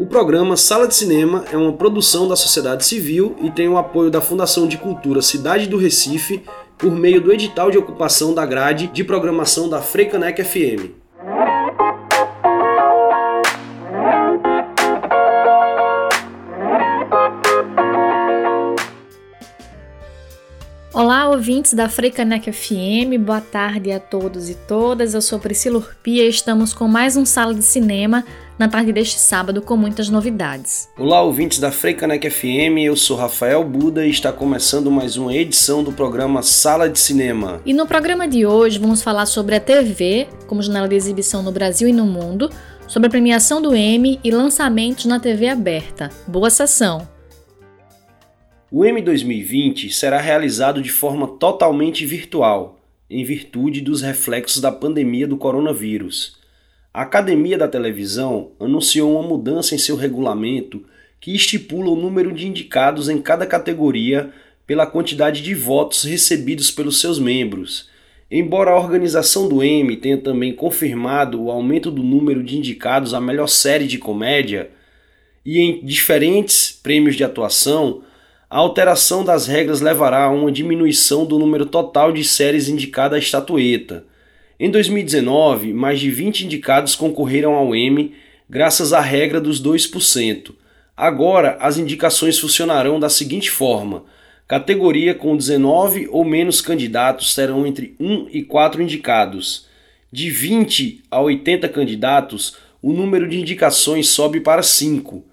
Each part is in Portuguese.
O programa Sala de Cinema é uma produção da sociedade civil e tem o apoio da Fundação de Cultura Cidade do Recife por meio do edital de ocupação da grade de programação da Freicanec FM. Olá, ouvintes da Freicanec FM, boa tarde a todos e todas. Eu sou Priscila Urpia e estamos com mais um Sala de Cinema na tarde deste sábado com muitas novidades. Olá, ouvintes da Freicanec FM, eu sou Rafael Buda e está começando mais uma edição do programa Sala de Cinema. E no programa de hoje vamos falar sobre a TV, como janela de exibição no Brasil e no mundo, sobre a premiação do Emmy e lançamentos na TV aberta. Boa sessão! O M 2020 será realizado de forma totalmente virtual, em virtude dos reflexos da pandemia do coronavírus. A Academia da Televisão anunciou uma mudança em seu regulamento que estipula o número de indicados em cada categoria pela quantidade de votos recebidos pelos seus membros. Embora a organização do Emmy tenha também confirmado o aumento do número de indicados à melhor série de comédia e em diferentes prêmios de atuação, a alteração das regras levará a uma diminuição do número total de séries indicadas à estatueta. Em 2019, mais de 20 indicados concorreram ao Emmy graças à regra dos 2%. Agora, as indicações funcionarão da seguinte forma: categoria com 19 ou menos candidatos terão entre 1 e 4 indicados. De 20 a 80 candidatos, o número de indicações sobe para 5.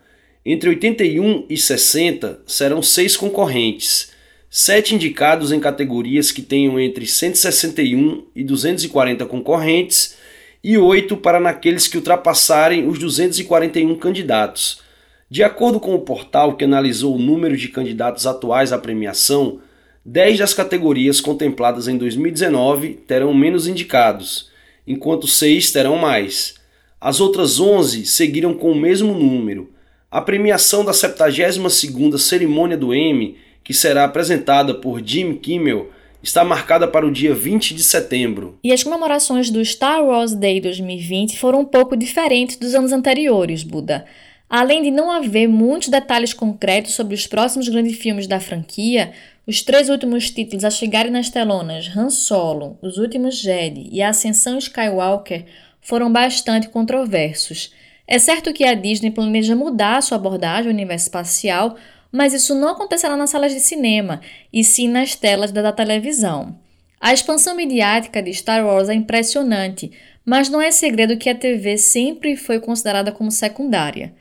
Entre 81 e 60 serão seis concorrentes sete indicados em categorias que tenham entre 161 e 240 concorrentes e oito para naqueles que ultrapassarem os 241 candidatos. De acordo com o portal que analisou o número de candidatos atuais à premiação, 10 das categorias contempladas em 2019 terão menos indicados, enquanto 6 terão mais. As outras 11 seguiram com o mesmo número. A premiação da 72ª cerimônia do Emmy que será apresentada por Jim Kimmel, está marcada para o dia 20 de setembro. E as comemorações do Star Wars Day 2020 foram um pouco diferentes dos anos anteriores, Buda. Além de não haver muitos detalhes concretos sobre os próximos grandes filmes da franquia, os três últimos títulos a chegarem nas telonas, Han Solo, Os Últimos Jedi e A Ascensão Skywalker, foram bastante controversos. É certo que a Disney planeja mudar sua abordagem ao universo espacial, mas isso não acontecerá nas salas de cinema, e sim nas telas da televisão. A expansão midiática de Star Wars é impressionante, mas não é segredo que a TV sempre foi considerada como secundária.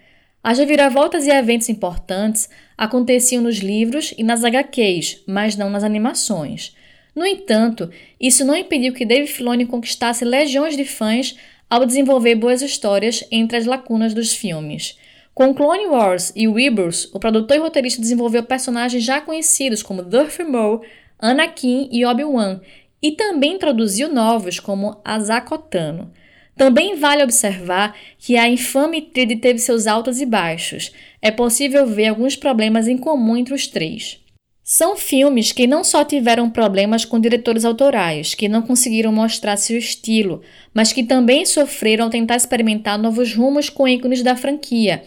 As reviravoltas e eventos importantes aconteciam nos livros e nas HQs, mas não nas animações. No entanto, isso não impediu que Dave Filoni conquistasse legiões de fãs ao desenvolver boas histórias entre as lacunas dos filmes. Com Clone Wars e Rebels, o produtor e roteirista desenvolveu personagens já conhecidos como Darth Maul, Anakin e Obi-Wan, e também introduziu novos como Azakotano. Também vale observar que a infame tríade teve seus altos e baixos. É possível ver alguns problemas em comum entre os três. São filmes que não só tiveram problemas com diretores autorais, que não conseguiram mostrar seu estilo, mas que também sofreram ao tentar experimentar novos rumos com ícones da franquia,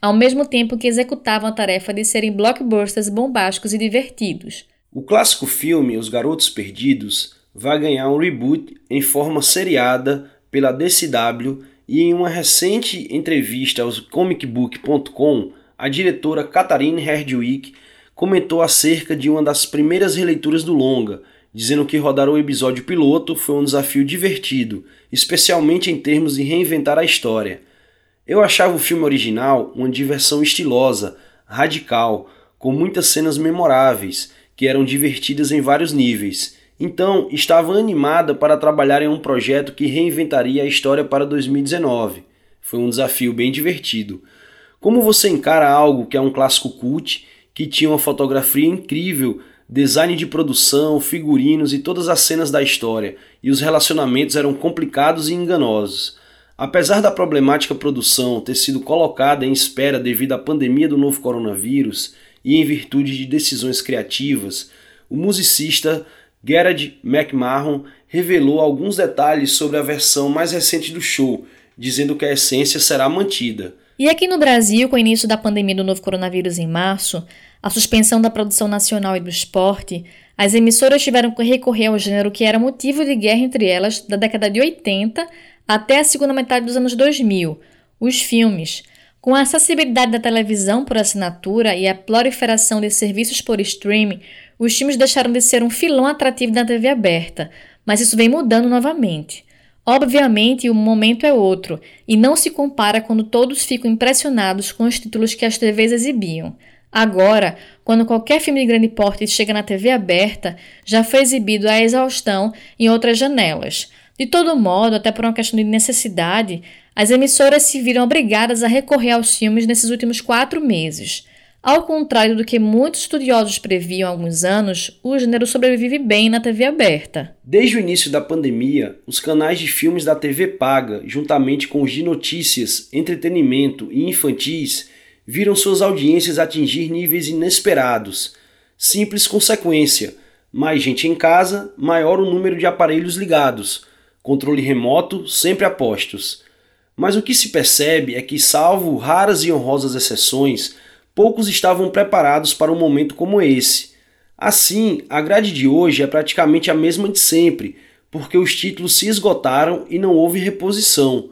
ao mesmo tempo que executavam a tarefa de serem blockbusters bombásticos e divertidos. O clássico filme Os Garotos Perdidos vai ganhar um reboot em forma seriada pela DCW e em uma recente entrevista aos comicbook.com, a diretora Katharine Herdwick comentou acerca de uma das primeiras releituras do longa, dizendo que rodar o episódio piloto foi um desafio divertido, especialmente em termos de reinventar a história. Eu achava o filme original uma diversão estilosa, radical, com muitas cenas memoráveis, que eram divertidas em vários níveis. Então, estava animada para trabalhar em um projeto que reinventaria a história para 2019. Foi um desafio bem divertido. Como você encara algo que é um clássico cult, que tinha uma fotografia incrível, design de produção, figurinos e todas as cenas da história, e os relacionamentos eram complicados e enganosos. Apesar da problemática produção ter sido colocada em espera devido à pandemia do novo coronavírus e em virtude de decisões criativas, o musicista Gerard McMahon revelou alguns detalhes sobre a versão mais recente do show, dizendo que a essência será mantida. E aqui no Brasil, com o início da pandemia do novo coronavírus em março, a suspensão da produção nacional e do esporte, as emissoras tiveram que recorrer ao gênero que era motivo de guerra entre elas da década de 80 até a segunda metade dos anos 2000, os filmes. Com a acessibilidade da televisão por assinatura e a proliferação de serviços por streaming, os filmes deixaram de ser um filão atrativo da TV aberta, mas isso vem mudando novamente. Obviamente, o momento é outro, e não se compara quando todos ficam impressionados com os títulos que as TVs exibiam. Agora, quando qualquer filme de grande porte chega na TV aberta, já foi exibido à exaustão em outras janelas. De todo modo, até por uma questão de necessidade, as emissoras se viram obrigadas a recorrer aos filmes nesses últimos quatro meses. Ao contrário do que muitos estudiosos previam há alguns anos, o gênero sobrevive bem na TV aberta. Desde o início da pandemia, os canais de filmes da TV paga, juntamente com os de notícias, entretenimento e infantis, viram suas audiências atingir níveis inesperados. Simples consequência: mais gente em casa, maior o número de aparelhos ligados, controle remoto sempre a postos. Mas o que se percebe é que, salvo raras e honrosas exceções, poucos estavam preparados para um momento como esse. Assim, a grade de hoje é praticamente a mesma de sempre, porque os títulos se esgotaram e não houve reposição.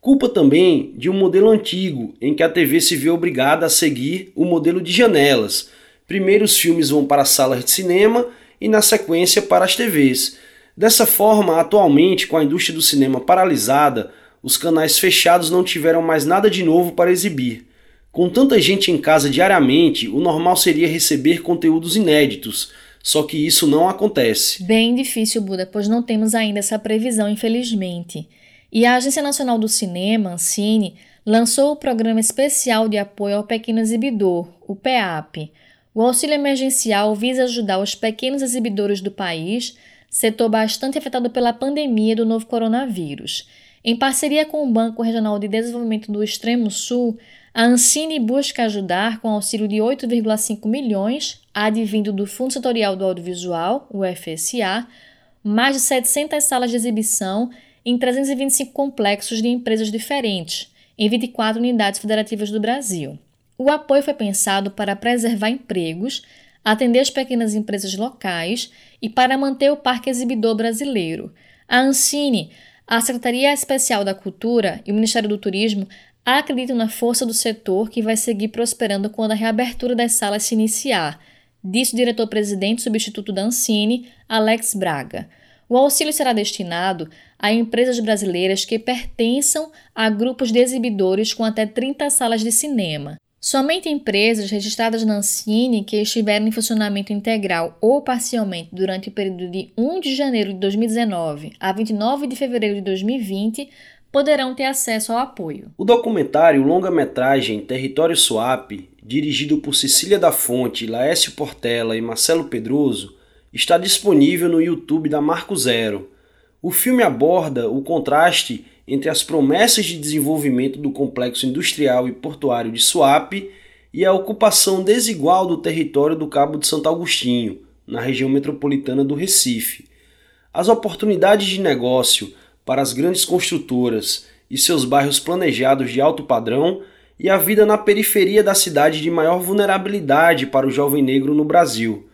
Culpa também de um modelo antigo, em que a TV se vê obrigada a seguir o modelo de janelas. Primeiro os filmes vão para as salas de cinema e na sequência para as TVs. Dessa forma, atualmente, com a indústria do cinema paralisada, os canais fechados não tiveram mais nada de novo para exibir. Com tanta gente em casa diariamente, o normal seria receber conteúdos inéditos, só que isso não acontece. Bem difícil, Buda, pois não temos ainda essa previsão, infelizmente. E a Agência Nacional do Cinema, Ancine, lançou o Programa Especial de Apoio ao Pequeno Exibidor, o PEAP. O auxílio emergencial visa ajudar os pequenos exibidores do país, setor bastante afetado pela pandemia do novo coronavírus. Em parceria com o Banco Regional de Desenvolvimento do Extremo Sul, a Ancine busca ajudar com auxílio de 8,5 milhões, advindo do Fundo Setorial do Audiovisual, o FSA, mais de 700 salas de exibição em 325 complexos de empresas diferentes, em 24 unidades federativas do Brasil. O apoio foi pensado para preservar empregos, atender as pequenas empresas locais e para manter o parque exibidor brasileiro. A Ancine, a Secretaria Especial da Cultura e o Ministério do Turismo acreditam na força do setor que vai seguir prosperando quando a reabertura das salas se iniciar, disse o diretor-presidente substituto da Ancine, Alex Braga. O auxílio será destinado a empresas brasileiras que pertençam a grupos de exibidores com até 30 salas de cinema. Somente empresas registradas na Ancine que estiverem em funcionamento integral ou parcialmente durante o período de 1 de janeiro de 2019 a 29 de fevereiro de 2020 poderão ter acesso ao apoio. O documentário longa-metragem Território Swap, dirigido por Cecília da Fonte, Laércio Portela e Marcelo Pedroso, está disponível no YouTube da Marco Zero. O filme aborda o contraste entre as promessas de desenvolvimento do complexo industrial e portuário de Suape e a ocupação desigual do território do Cabo de Santo Agostinho, na região metropolitana do Recife. As oportunidades de negócio para as grandes construtoras e seus bairros planejados de alto padrão e a vida na periferia da cidade de maior vulnerabilidade para o jovem negro no Brasil.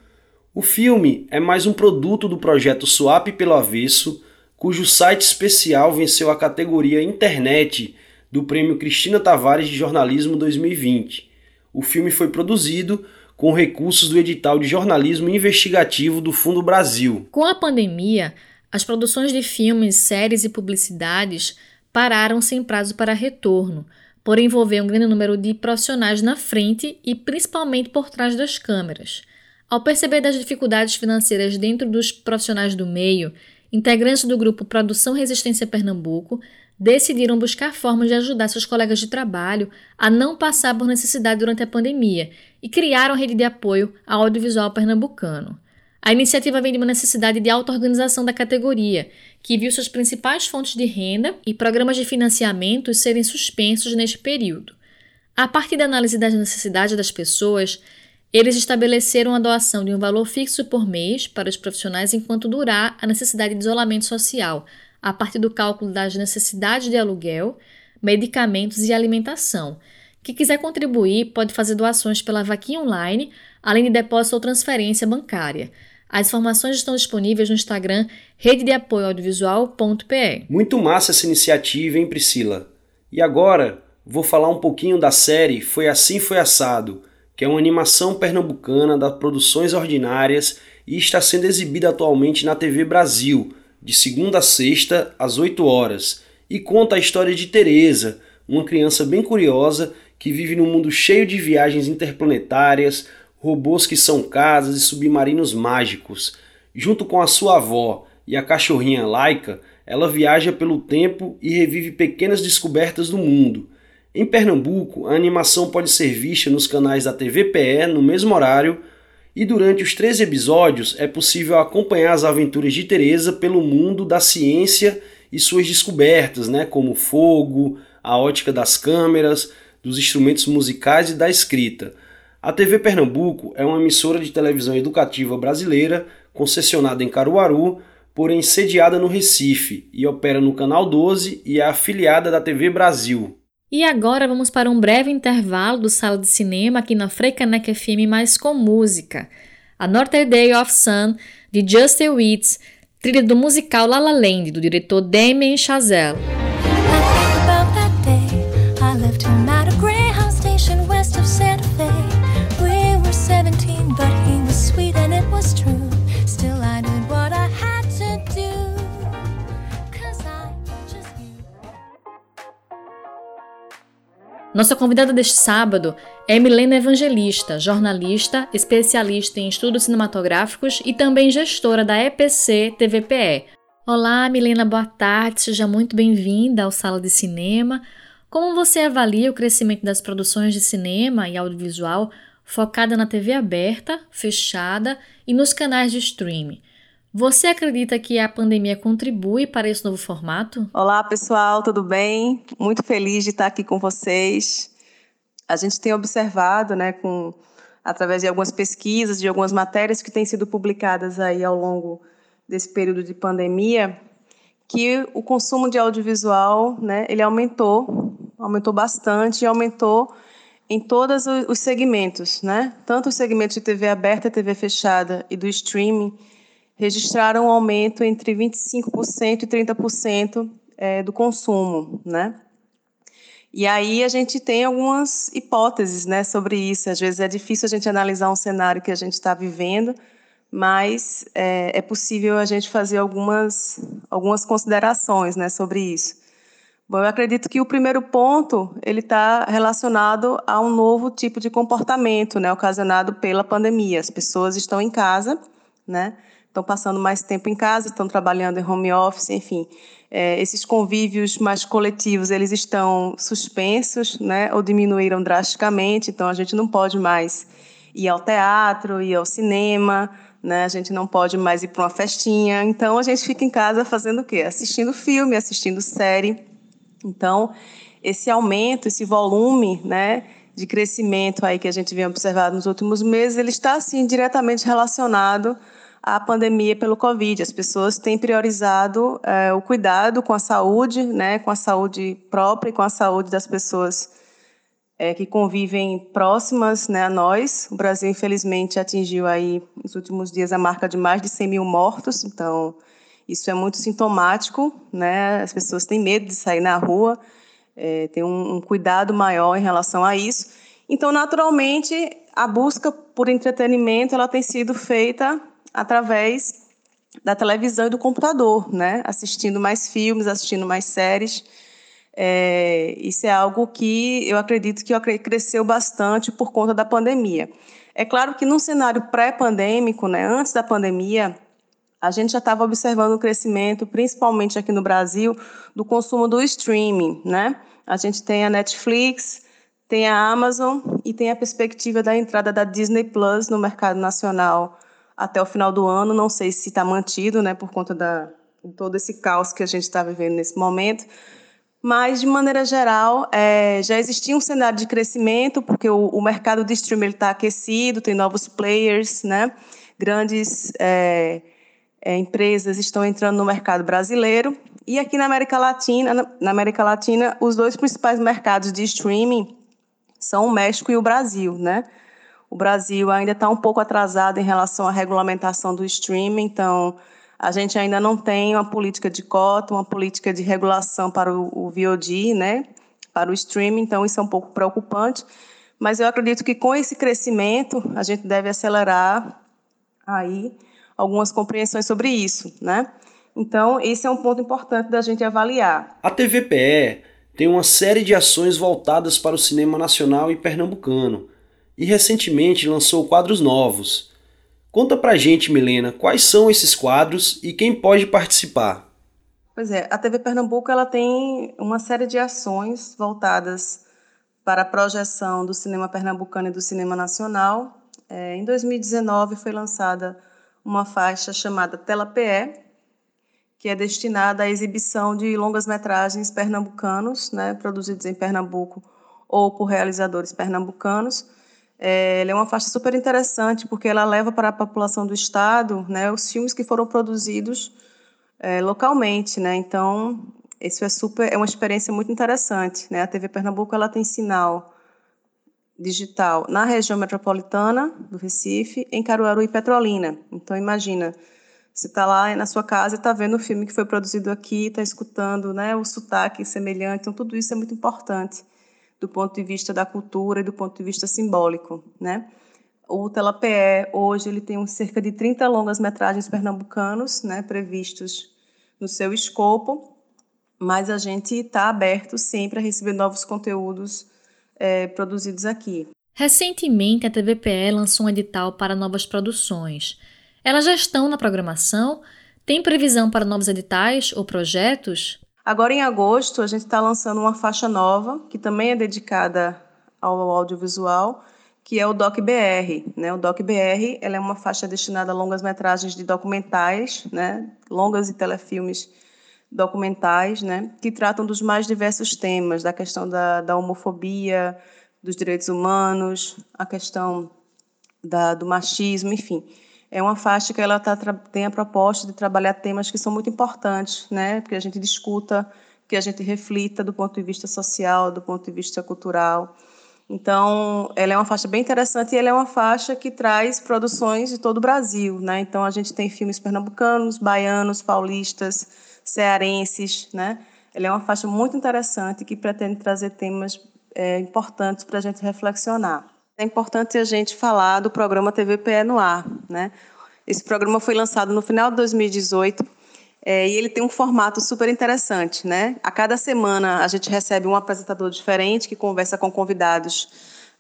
O filme é mais um produto do projeto Swap pelo Avesso, cujo site especial venceu a categoria Internet do Prêmio Cristina Tavares de Jornalismo 2020. O filme foi produzido com recursos do edital de jornalismo investigativo do Fundo Brasil. Com a pandemia, as produções de filmes, séries e publicidades pararam sem prazo para retorno, por envolver um grande número de profissionais na frente e principalmente por trás das câmeras. Ao perceber das dificuldades financeiras dentro dos profissionais do meio, integrantes do grupo Produção Resistência Pernambuco decidiram buscar formas de ajudar seus colegas de trabalho a não passar por necessidade durante a pandemia e criaram a rede de apoio ao audiovisual pernambucano. A iniciativa vem de uma necessidade de auto-organização da categoria, que viu suas principais fontes de renda e programas de financiamento serem suspensos neste período. A partir da análise das necessidades das pessoas, eles estabeleceram a doação de um valor fixo por mês para os profissionais enquanto durar a necessidade de isolamento social, a partir do cálculo das necessidades de aluguel, medicamentos e alimentação. Quem quiser contribuir pode fazer doações pela vaquinha online, além de depósito ou transferência bancária. As informações estão disponíveis no Instagram rede de apoio audiovisual.pe. Muito massa essa iniciativa, hein, Priscila? E agora vou falar um pouquinho da série Foi Assim Foi Assado, que é uma animação pernambucana das produções ordinárias e está sendo exibida atualmente na TV Brasil, de segunda a sexta, às 8 horas, e conta a história de Teresa, uma criança bem curiosa que vive num mundo cheio de viagens interplanetárias, robôs que são casas e submarinos mágicos. Junto com a sua avó e a cachorrinha Laika, ela viaja pelo tempo e revive pequenas descobertas do mundo. Em Pernambuco, a animação pode ser vista nos canais da TVPE no mesmo horário, e durante os três episódios é possível acompanhar as aventuras de Teresa pelo mundo da ciência e suas descobertas, né, como fogo, a ótica das câmeras, dos instrumentos musicais e da escrita. A TV Pernambuco é uma emissora de televisão educativa brasileira, concessionada em Caruaru, porém sediada no Recife, e opera no Canal 12 e é afiliada da TV Brasil. E agora vamos para um breve intervalo do Sala de Cinema aqui na Freicaneca FM, mais com música. A Notre Day of Sun, de Justin Witts, trilha do musical La La Land, do diretor Damien Chazelle. Nossa convidada deste sábado é Milena Evangelista, jornalista, especialista em estudos cinematográficos e também gestora da EPC TVPE. Olá, Milena, boa tarde, seja muito bem-vinda ao Sala de Cinema. Como você avalia o crescimento das produções de cinema e audiovisual focada na TV aberta, fechada e nos canais de streaming? Você acredita que a pandemia contribui para esse novo formato? Olá, pessoal, tudo bem? Muito feliz de estar aqui com vocês. A gente tem observado, né, com através de algumas pesquisas, de algumas matérias que têm sido publicadas aí ao longo desse período de pandemia, que o consumo de audiovisual, né, ele aumentou, aumentou bastante e aumentou em todos os segmentos, né? Tanto o segmento de TV aberta, TV fechada e do streaming, registraram um aumento entre 25% e 30% é, do consumo, né? E aí a gente tem algumas hipóteses, né, sobre isso. Às vezes é difícil a gente analisar um cenário que a gente está vivendo, mas é, é, possível a gente fazer algumas algumas considerações, né, sobre isso. Bom, eu acredito que o primeiro ponto ele está relacionado a um novo tipo de comportamento, né, ocasionado pela pandemia. As pessoas estão em casa, né? Estão passando mais tempo em casa, estão trabalhando em home office, enfim. É, esses convívios mais coletivos, eles estão suspensos, né, ou diminuíram drasticamente, então a gente não pode mais ir ao teatro, ir ao cinema, né, a gente não pode mais ir para uma festinha, então a gente fica em casa fazendo o quê? Assistindo filme, assistindo série. Então, esse aumento, esse volume, né, de crescimento aí que a gente vem observado nos últimos meses, ele está, assim, diretamente relacionado a pandemia pelo Covid. As pessoas têm priorizado é, o cuidado com a saúde, né, com a saúde própria e com a saúde das pessoas é, que convivem próximas né, a nós. O Brasil, infelizmente, atingiu aí, nos últimos dias, a marca de mais de 100 mil mortos, então isso é muito sintomático, né? As pessoas têm medo de sair na rua, é, tem um, um cuidado maior em relação a isso. Então, naturalmente, a busca por entretenimento ela tem sido feita através da televisão e do computador, né? assistindo mais filmes, assistindo mais séries. É, isso é algo que eu acredito que cresceu bastante por conta da pandemia. É claro que num cenário pré-pandêmico, né, antes da pandemia, a gente já estava observando o crescimento, principalmente aqui no Brasil, do consumo do streaming. Né? A gente tem a Netflix, tem a Amazon e tem a perspectiva da entrada da Disney Plus no mercado nacional até o final do ano. Não sei se está mantido, né, por conta da todo esse caos que a gente está vivendo nesse momento. Mas, de maneira geral, é, já existia um cenário de crescimento, porque o, o mercado de streaming está aquecido, tem novos players, né? grandes é, é, empresas estão entrando no mercado brasileiro. E aqui na América Latina, na América Latina, os dois principais mercados de streaming são o México e o Brasil, né? O Brasil ainda está um pouco atrasado em relação à regulamentação do streaming, então a gente ainda não tem uma política de cota, uma política de regulação para o, VOD, né? Para o streaming, então isso é um pouco preocupante. Mas eu acredito que com esse crescimento a gente deve acelerar aí algumas compreensões sobre isso, né? Então, esse é um ponto importante da gente avaliar. A TVPE tem uma série de ações voltadas para o cinema nacional e pernambucano, e recentemente lançou quadros novos. Conta pra gente, Milena, quais são esses quadros e quem pode participar? Pois é, a TV Pernambuco ela tem uma série de ações voltadas para a projeção do cinema pernambucano e do cinema nacional. É, em 2019 foi lançada uma faixa chamada Tela PE, que é destinada à exibição de longas-metragens pernambucanos, né, produzidos em Pernambuco ou por realizadores pernambucanos. É, é uma faixa super interessante porque ela leva para a população do estado né, os filmes que foram produzidos é, localmente, né? Então isso é super, é uma experiência muito interessante, né? A TV Pernambuco ela tem sinal digital na região metropolitana do Recife, em Caruaru e Petrolina. Então, imagina, você está lá na sua casa e está vendo o filme que foi produzido aqui, está escutando né, o sotaque semelhante. Então, tudo isso é muito importante do ponto de vista da cultura e do ponto de vista simbólico. Né? O TelaPE, hoje, ele tem cerca de 30 longas-metragens pernambucanos né, previstos no seu escopo, mas a gente está aberto sempre a receber novos conteúdos é, produzidos aqui. Recentemente, a TVPE lançou um edital para novas produções. Elas já estão na programação? Tem previsão para novos editais ou projetos? Agora, em agosto, a gente está lançando uma faixa nova, que também é dedicada ao audiovisual, que é o DocBR. Né? O DocBR ela é uma faixa destinada a longas metragens de documentais, né? longas e telefilmes documentais, né, que tratam dos mais diversos temas, da questão da, da homofobia, dos direitos humanos, a questão da, do machismo, enfim. É uma faixa que ela tá, tem a proposta de trabalhar temas que são muito importantes, né, que a gente discuta, que a gente reflita do ponto de vista social, do ponto de vista cultural. Então, ela é uma faixa bem interessante e ela é uma faixa que traz produções de todo o Brasil, né? Então, a gente tem filmes pernambucanos, baianos, paulistas, cearenses, né? Ela é uma faixa muito interessante que pretende trazer temas é, importantes para a gente reflexionar. É importante a gente falar do programa TVPE no ar, né? Esse programa foi lançado no final de 2018 é, e ele tem um formato super interessante, né? A cada semana a gente recebe um apresentador diferente que conversa com convidados,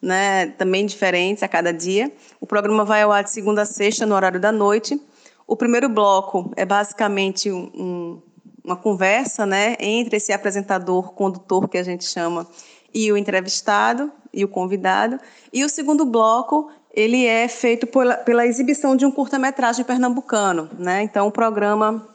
né? Também diferentes a cada dia. O programa vai ao ar de segunda a sexta no horário da noite. O primeiro bloco é basicamente um, um uma conversa né, entre esse apresentador, condutor que a gente chama, e o entrevistado e o convidado. E o segundo bloco ele é feito pela, pela exibição de um curta-metragem pernambucano. Né? Então, o programa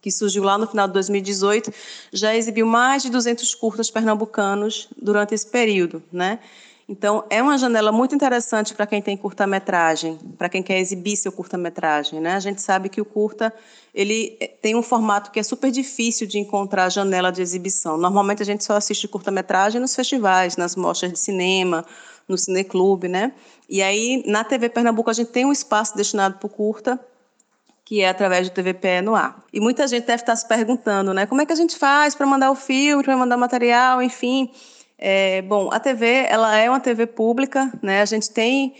que surgiu lá no final de 2018 já exibiu mais de 200 curtas pernambucanos durante esse período. Né? Então, é uma janela muito interessante para quem tem curta-metragem, para quem quer exibir seu curta-metragem. Né? A gente sabe que o curta ele eh, tem um formato que é super difícil de encontrar janela de exibição. Normalmente, a gente só assiste curta-metragem nos festivais, nas mostras de cinema, no cineclube. Né? E aí, na TV Pernambuco, a gente tem um espaço destinado para o curta, que é através do TVPE no ar. E muita gente deve estar se perguntando, né, como é que a gente faz para mandar o filme, para mandar material, enfim. É, bom, a TV ela é uma TV pública, né? A gente tem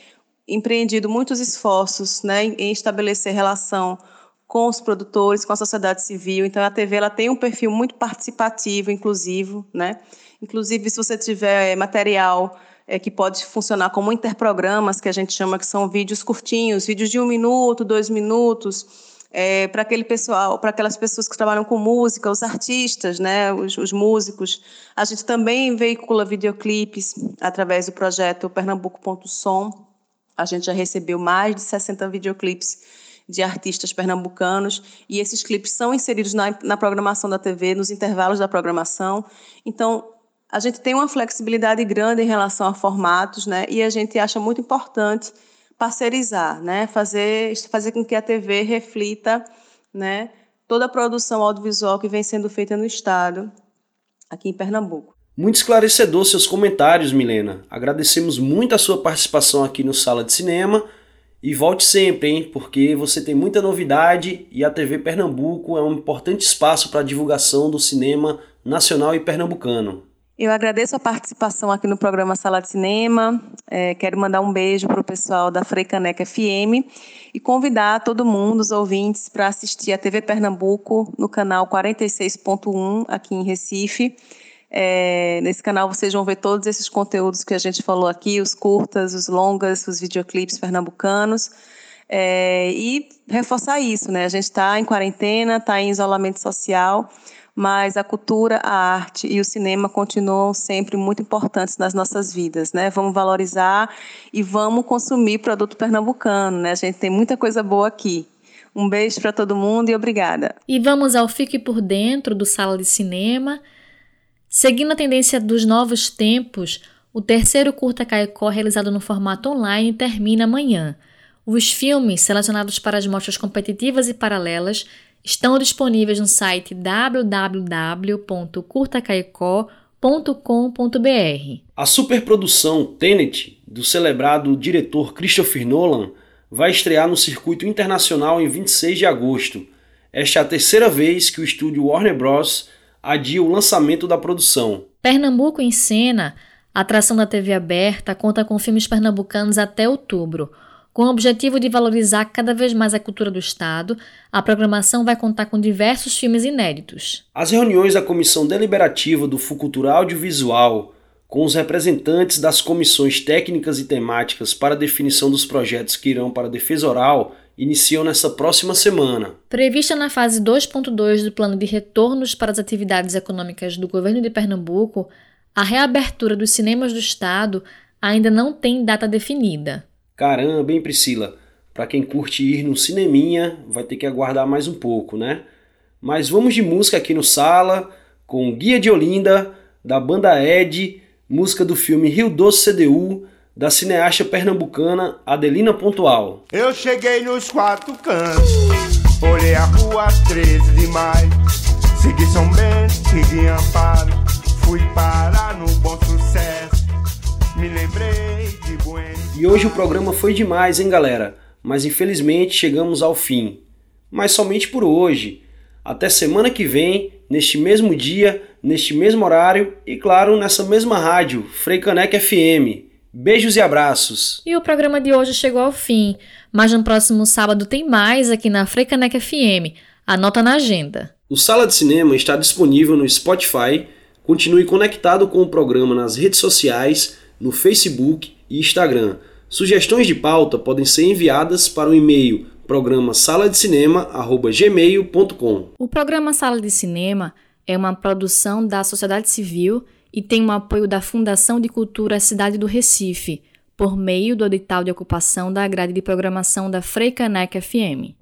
empreendido muitos esforços, né, em estabelecer relação com os produtores, com a sociedade civil. Então a TV ela tem um perfil muito participativo, inclusivo, né? Inclusive se você tiver material é, que pode funcionar como interprogramas, que a gente chama que são vídeos curtinhos, vídeos de um minuto, dois minutos é, para aquele pessoal, para aquelas pessoas que trabalham com música, os artistas, né, os, os, músicos. A gente também veicula videoclipes através do projeto Pernambuco.som. A gente já recebeu mais de 60 videoclipes de artistas pernambucanos e esses clipes são inseridos na, na programação da TV, nos intervalos da programação. Então, a gente tem uma flexibilidade grande em relação a formatos, né? E a gente acha muito importante parcerizar, né? fazer, fazer com que a TV reflita né, toda a produção audiovisual que vem sendo feita no estado, aqui em Pernambuco. Muito esclarecedor seus comentários, Milena. Agradecemos muito a sua participação aqui no Sala de Cinema e volte sempre, hein? Porque você tem muita novidade e a TV Pernambuco é um importante espaço para a divulgação do cinema nacional e pernambucano. Eu agradeço a participação aqui no programa Sala de Cinema. É, quero mandar um beijo para o pessoal da Freicaneca FM e convidar todo mundo, os ouvintes, para assistir a TV Pernambuco no canal 46.1 aqui em Recife. É, nesse canal vocês vão ver todos esses conteúdos que a gente falou aqui, os curtas, os longas, os videoclipes pernambucanos. É, e reforçar isso, né? A gente está em quarentena, está em isolamento social, mas a cultura, a arte e o cinema continuam sempre muito importantes nas nossas vidas, né? Vamos valorizar e vamos consumir produto pernambucano, né? A gente tem muita coisa boa aqui. Um beijo para todo mundo e obrigada. E vamos ao Fique por Dentro do Sala de Cinema. Seguindo a tendência dos novos tempos, o terceiro curta Caicó, realizado no formato online, termina amanhã. Os filmes selecionados para as mostras competitivas e paralelas estão disponíveis no site www.curtacaicó.com.br. A superprodução Tenet, do celebrado diretor Christopher Nolan, vai estrear no circuito internacional em 26 de agosto. Esta é a terceira vez que o estúdio Warner Bros adia o lançamento da produção. Pernambuco em Cena, atração da TV aberta, conta com filmes pernambucanos até outubro. Com o objetivo de valorizar cada vez mais a cultura do Estado, a programação vai contar com diversos filmes inéditos. As reuniões da Comissão Deliberativa do Fucultura Audiovisual, com os representantes das comissões técnicas e temáticas para definição dos projetos que irão para a defesa oral, iniciam nessa próxima semana. Prevista na fase 2.2 do Plano de Retornos para as Atividades Econômicas do Governo de Pernambuco, a reabertura dos cinemas do Estado ainda não tem data definida. Caramba, hein, Priscila? Para quem curte ir no cineminha, vai ter que aguardar mais um pouco, né? Mas vamos de música aqui no Sala, com Guia de Olinda, da banda Ed, música do filme Rio Doce CDU, da cineasta pernambucana Adelina Pontual. Eu cheguei nos quatro cantos, olhei a rua 13 de maio, segui São Bento, segui Amparo, fui parar no Bom Sucesso, me lembrei. E hoje o programa foi demais, hein, galera? Mas infelizmente chegamos ao fim. Mas somente por hoje. Até semana que vem, neste mesmo dia, neste mesmo horário e, claro, nessa mesma rádio, Freicanec FM. Beijos e abraços. E o programa de hoje chegou ao fim, mas no próximo sábado tem mais aqui na Freicanec FM. Anota na agenda. O Sala de Cinema está disponível no Spotify. Continue conectado com o programa nas redes sociais, no Facebook e Instagram. Sugestões de pauta podem ser enviadas para o e-mail programa sala de. O programa Sala de Cinema é uma produção da sociedade civil e tem o apoio da Fundação de Cultura Cidade do Recife, por meio do edital de ocupação da grade de programação da Freicanec FM.